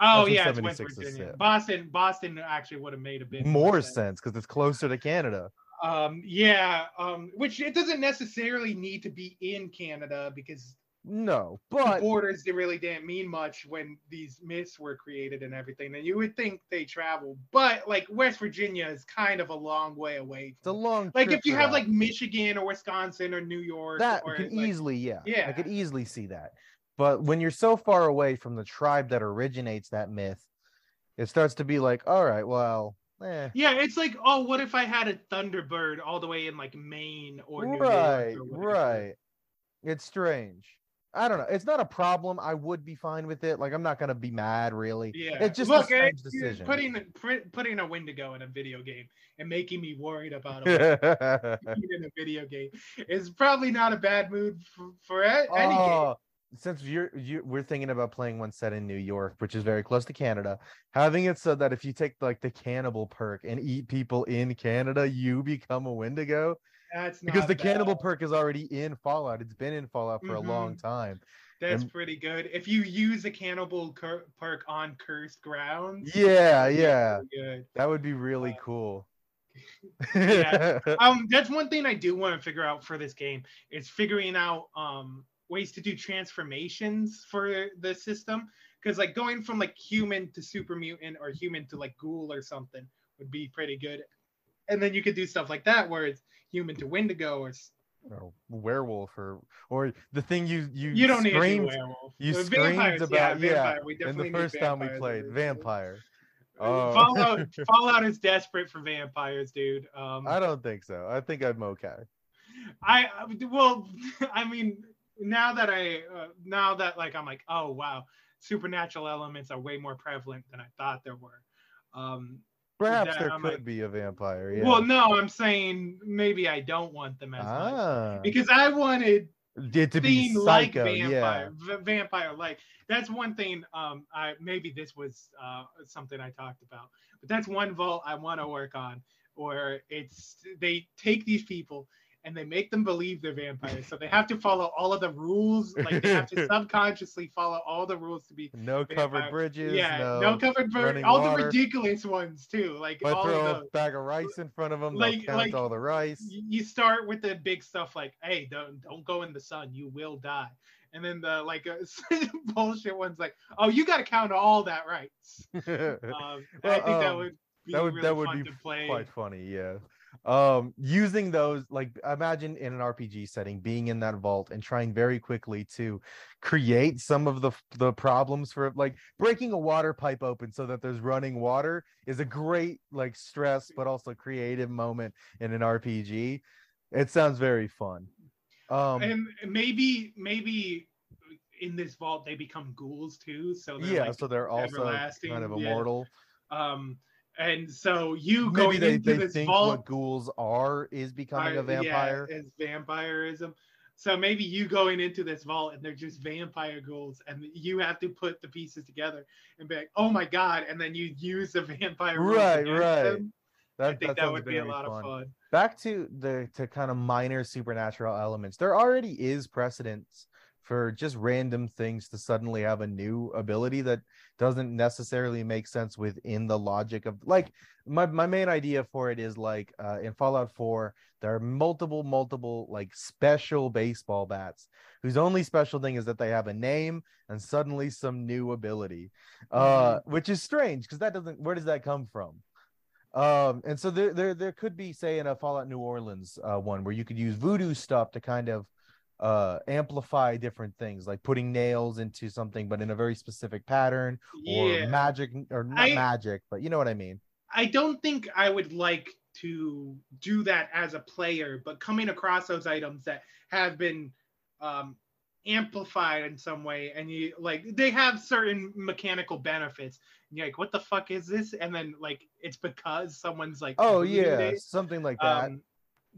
Oh yeah, it's West 76 Virginia. Boston, Boston actually would have made a bit More sense because it's closer to Canada. Um, yeah. Um, which it doesn't necessarily need to be in Canada because No, the but borders they really didn't mean much when these myths were created and everything. And you would think they travel, but like West Virginia is kind of a long way away. it's a long. like if you have that. like Michigan or Wisconsin or New York, that or could like- easily yeah yeah, i could easily see that but when you're so far away from the tribe that originates that myth it starts to be like all right well eh. Yeah, it's like, oh, what if I had a Thunderbird all the way in like Maine or New right York? or right it's strange i don't know it's not a problem i would be fine with it like i'm not gonna be mad really Yeah, it's just Look, a strange decision Putting putting a Wendigo in a video game and making me worried about a in a video game is probably not a bad mood for, for any game. Oh, since you're you we're thinking about playing one set in New York, which is very close to Canada, having it so that if you take like the cannibal perk and eat people in Canada, you become a Wendigo. That's Because the cannibal perk is already in Fallout. It's been in Fallout for a long Mhm. time. That's and- pretty good. If you use a cannibal cur- perk on cursed grounds, Yeah, yeah. That would be really Uh, cool. yeah. Um, that's one thing I do want to figure out for this game is figuring out um ways to do transformations for the system. Because like going from like human to super mutant or human to like ghoul or something would be pretty good. And then you could do stuff like that where it's human to Wendigo or or werewolf or or the thing you you you don't need a screamed, werewolf. you Uh, screamed vampires, about yeah, vampire. We in definitely the first time we played vampire Oh. Fallout Fallout is desperate for vampires, dude. Um I don't think so. I think I'm okay. I I- well, I mean, now that I uh, now that like I'm like, oh wow, supernatural elements are way more prevalent than I thought there were. Um, Perhaps there I'm could like- be a vampire. Yeah. Well, no, I'm saying maybe I don't want them as much ah, because I wanted it to be theme like vampire, yeah. v- vampire like. That's one thing. Um, I maybe this was uh something I talked about, but that's one vault I want to work on. Or it's they take these people and they make them believe they're vampires, so they have to follow all of the rules. Like they have to subconsciously follow all the rules to be. No covered bridges. Yeah, no, no, covered bridge. running All water. the ridiculous ones too. Like I all throw of a bag of rice in front of them, Like- count like- all the rice. you start with the big stuff like hey don't don't go in the sun you will die and then the like uh, bullshit ones like oh you got to count all that rights um, i Well, think that um, would be that would really that would be quite funny yeah um using those like imagine in an rpg setting being in that vault and trying very quickly to create some of the the problems for like breaking a water pipe open so that there's running water is a great like stress but also creative moment in an rpg it sounds very fun. Um and maybe maybe in this vault they become ghouls too so yeah like, so they're also kind of yeah. immortal. Um and so you going into they this think vault what ghouls are is becoming a vampire Yeah, is vampirism. So maybe you going into this vault and they're just vampire ghouls, and you have to put the pieces together and be like, "Oh my god!" And then you use the vampire Right, right. them. That, I think that, sounds would be a lot of fun. Back to the to kind of minor supernatural elements. There already is precedence for just random things to suddenly have a new ability that doesn't necessarily make sense within the logic of like my, my main idea for it is like uh, in Fallout 4 there are multiple multiple like special baseball bats whose only special thing is that they have a name and suddenly some new ability uh which is strange because that doesn't where does that come from? Um and so there there there could be say in a fallout new orleans uh one where you could use voodoo stuff to kind of uh amplify different things like putting nails into something but in a very specific pattern or Yeah. magic or not I- magic but you know what i mean I don't think I would like to do that as a player, but coming across those items that have been um, amplified in some way, and you like they have certain mechanical benefits. And you're like, what the fuck is this? And then like it's because someone's like, oh yeah it. something like that Um,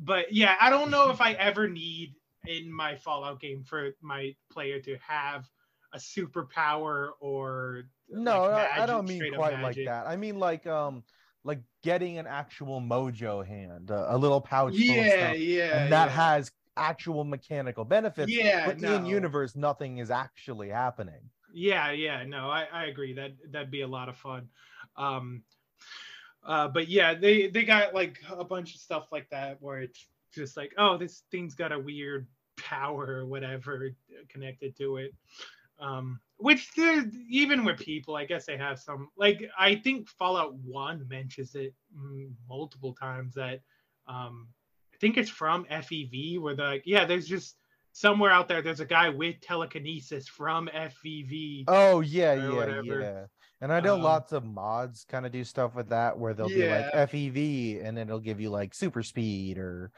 but yeah, I don't know if I ever need in my Fallout game for my player to have a superpower or no like, I- i don't mean quite like that i mean like um like getting an actual mojo hand uh, a little pouch Yeah, yeah, and that yeah. has actual mechanical benefits Yeah, but no. in universe nothing is actually happening Yeah, yeah, no, I, I agree. That that'd be a lot of fun. Um uh but yeah, they they got like a bunch of stuff like that where it's just like, oh, this thing's got a weird power or whatever connected to it. Um which even with people, I guess they have some like I think Fallout 1 mentions it multiple times that um I think it's from FEV where they're like, yeah, there's just somewhere out there there's a guy with telekinesis from FEV. Oh yeah, yeah, whatever. yeah. And I know Um, lots of mods kind of do stuff with that where they'll be like FEV and then it'll give you like super speed or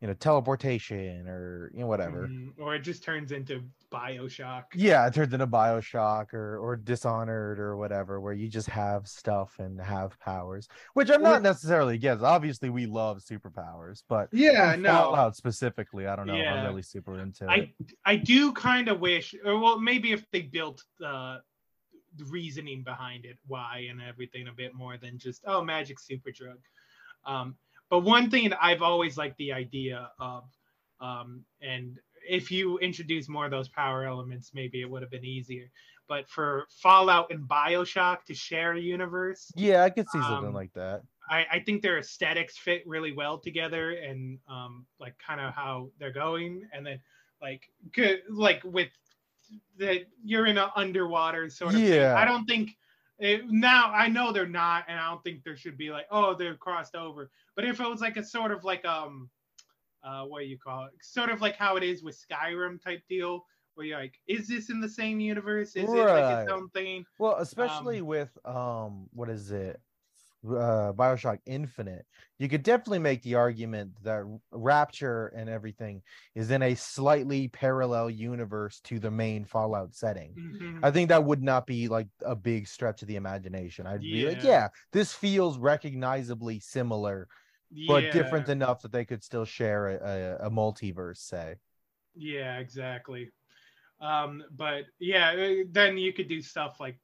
you know teleportation or you know whatever. Mhm, Or it just turns into Bioshock. Yeah, it turns into Bioshock or or Dishonored or whatever, where you just have stuff and have powers, which I'm Or- not necessarily against. Obviously, we love superpowers, but Yeah, no. Fallout specifically, I don't know. if I'm really super into it. I I do kind of wish, or well, maybe if they built the, the reasoning behind it, why and everything a bit more than just oh magic super drug. Um, but one thing that I've always liked the idea of, um, and if you introduce more of those power elements, maybe it would have been easier. But for Fallout and Bioshock to share a universe, Yeah, I could see something Um, like that. I, I think their aesthetics fit really well together and um like kind of how they're going and then like good like with that you're in an underwater sort of thing. Yeah. I don't think it, now I know they're not and I don't think there should be like oh they're crossed over but if it was like a sort of like um uh what do you call it sort of like how it is with Skyrim type deal where you're like is this in the same universe is it like its own thing Well, especially with um, what is it? Uh, Bioshock Infinite, you could definitely make the argument that Rapture and everything is in a slightly parallel universe to the main Fallout setting. Mhm. I think that would not be like a big stretch of the imagination. I'd be like, Yeah. yeah, this feels recognizably similar, but different enough that they could still share a, a, a multiverse, say. Yeah, exactly. Um, but yeah, uh, then you could do stuff like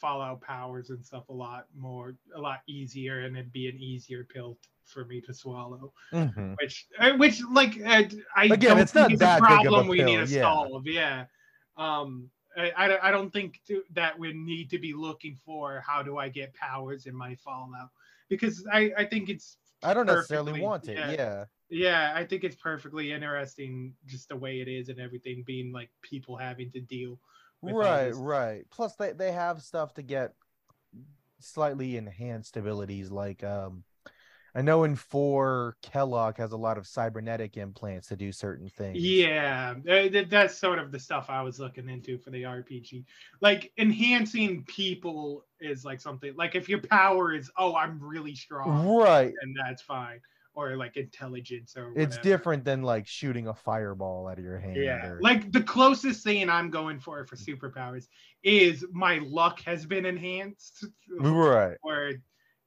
Fallout powers and stuff a lot more, a lot easier, and it'd be an easier pill t- for me to swallow. Mhm. Which, uh, which, like, uh, I Again, don't it's not think that a of a problem we need pill, to yeah. solve. Yeah. Um, I, I, I don't think to, that we need to be looking for how do I get powers in my Fallout because I, I think it's I don't necessarily want it. yeah. yeah, I think it's perfectly interesting just the way it is and everything being like people having to deal right right plus they, they have stuff to get slightly enhanced abilities like um i know in four kellogg has a lot of cybernetic implants to do certain things. Yeah, that's sort of the stuff I was looking into for the RPG. Like enhancing people is like something like if your power is oh I'm really strong, right. and that's fine, or like intelligence or it's different than like shooting a fireball out of your hand Yeah, or- like the closest thing I'm going for for superpowers is my luck has been enhanced. right. Or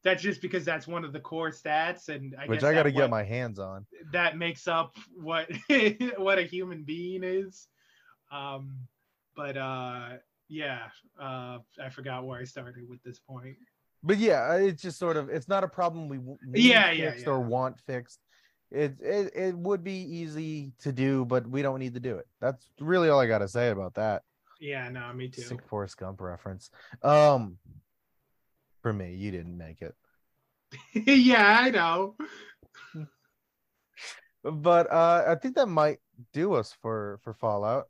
that's just because that's one of the core stats, and I which guess i got to get my hands on that makes up what what a human being is. Um, but uh, yeah, uh, I forgot where I started with this point. but yeah it's just sort of it's not a problem we w- need Yeah, yeah, fixed or want fixed it, it it would be easy to do but we don't need to do it that's really all i got to say about that Yeah, no, me too. Sick Forrest Gump reference. Um, for me, you didn't make it, yeah, I know. but uh, I think that might do us for for Fallout.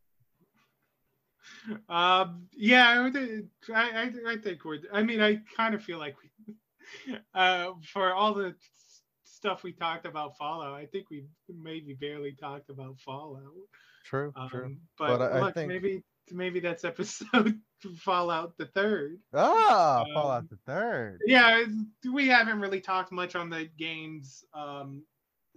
Um, yeah, I, I, I, think we're. I mean, I kind of feel like we, uh, for all the stuff we talked about Fallout, I think we maybe barely talked about Fallout. True, Um, true. But, But I- I think- maybe maybe that's episode Fallout the third. Ah, Um, Fallout the third. Yeah, we haven't really talked much on the games. Um,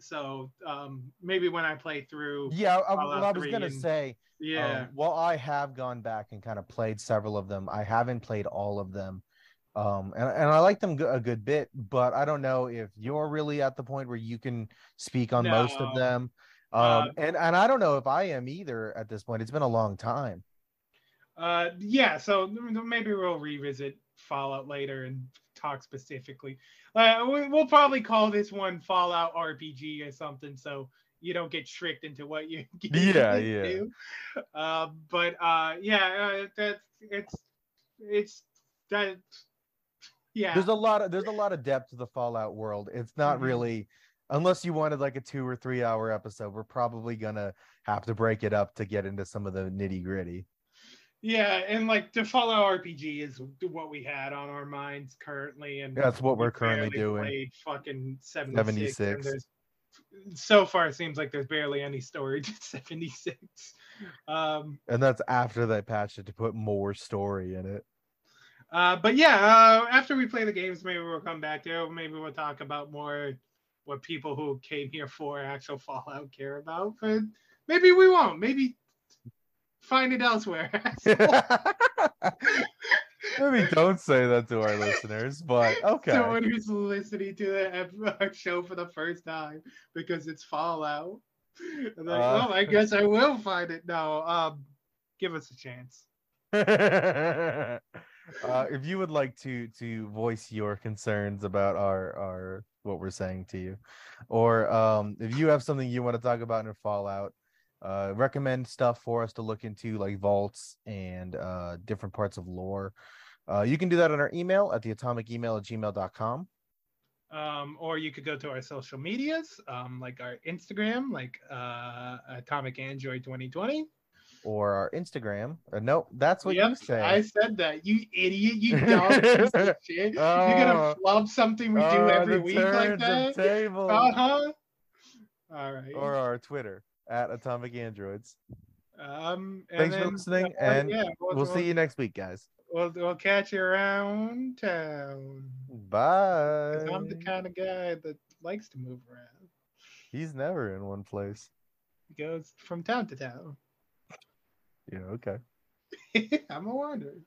so um, maybe when I play through, Yeah, I, well, I was gonna and- say. yeah, Um, while I have gone back and kind of played several of them, I haven't played all of them. Um, and, and I like them a good bit, but I don't know if you're really at the point where you can speak on most of them. Um, Uh, and, and I don't know if I am either at this point. It's been a long time. Uh, yeah. So maybe we'll revisit Fallout later and talk specifically. Uh, we- we'll probably call this one Fallout RPG or something, so you don't get tricked into what you get Yeah, into. Uh, but uh, yeah, uh, that's it's it's that. Yeah. There's a lot of there's a lot of depth to the Fallout world. It's not Mhm. really unless you wanted like a two or three hour episode, we're probably gonna have to break it up to get into some of the nitty gritty. Yeah, and like the Fallout RPG is what we had on our minds currently, and That's what we we're currently doing. Fucking seventy six. 76. so far it seems like there's barely any storage at seventy six. Um, And that's after they patched it to put more story in it. uh, but yeah, uh, after we play the games, maybe we'll come back there. Maybe we'll talk about more what people who came here for actual Fallout care about. But maybe we won't. Maybe find it elsewhere. Maybe don't say that to our listeners, but okay. Someone who's listening to the show for the first time because it's Fallout. And like, Uh. oh, I guess I will find it. No, um, give us a chance. uh, if you would like to to voice your concerns about our our what we're saying to you, or um, if you have something you want to talk about in Fallout, uh, recommend stuff for us to look into, like vaults and uh, different parts of lore. Uh, you can do that on our email at the atomic email at gmail.com. Um, or you could go to our social medias, um, like our Instagram, like uh, Atomic Android 2020. Or our Instagram. Uh, no, that's what Yep, you say. I said that. You idiot. You dumb piece of shit. You're gonna Oh. flub something we do Oh, every week like that. Uh huh. All right. Or our Twitter at Atomic Androids. Um, and Thanks for listening, uh, and yeah, we'll see you next week, guys. We'll, we'll catch you around town. Bye. I'm the kind of guy that likes to move around. He's never in one place. He goes from town to town. Yeah, okay. I'm a wanderer.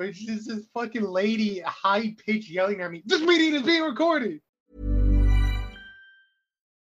But it's just this fucking lady, high pitched yelling at me. This meeting is being recorded.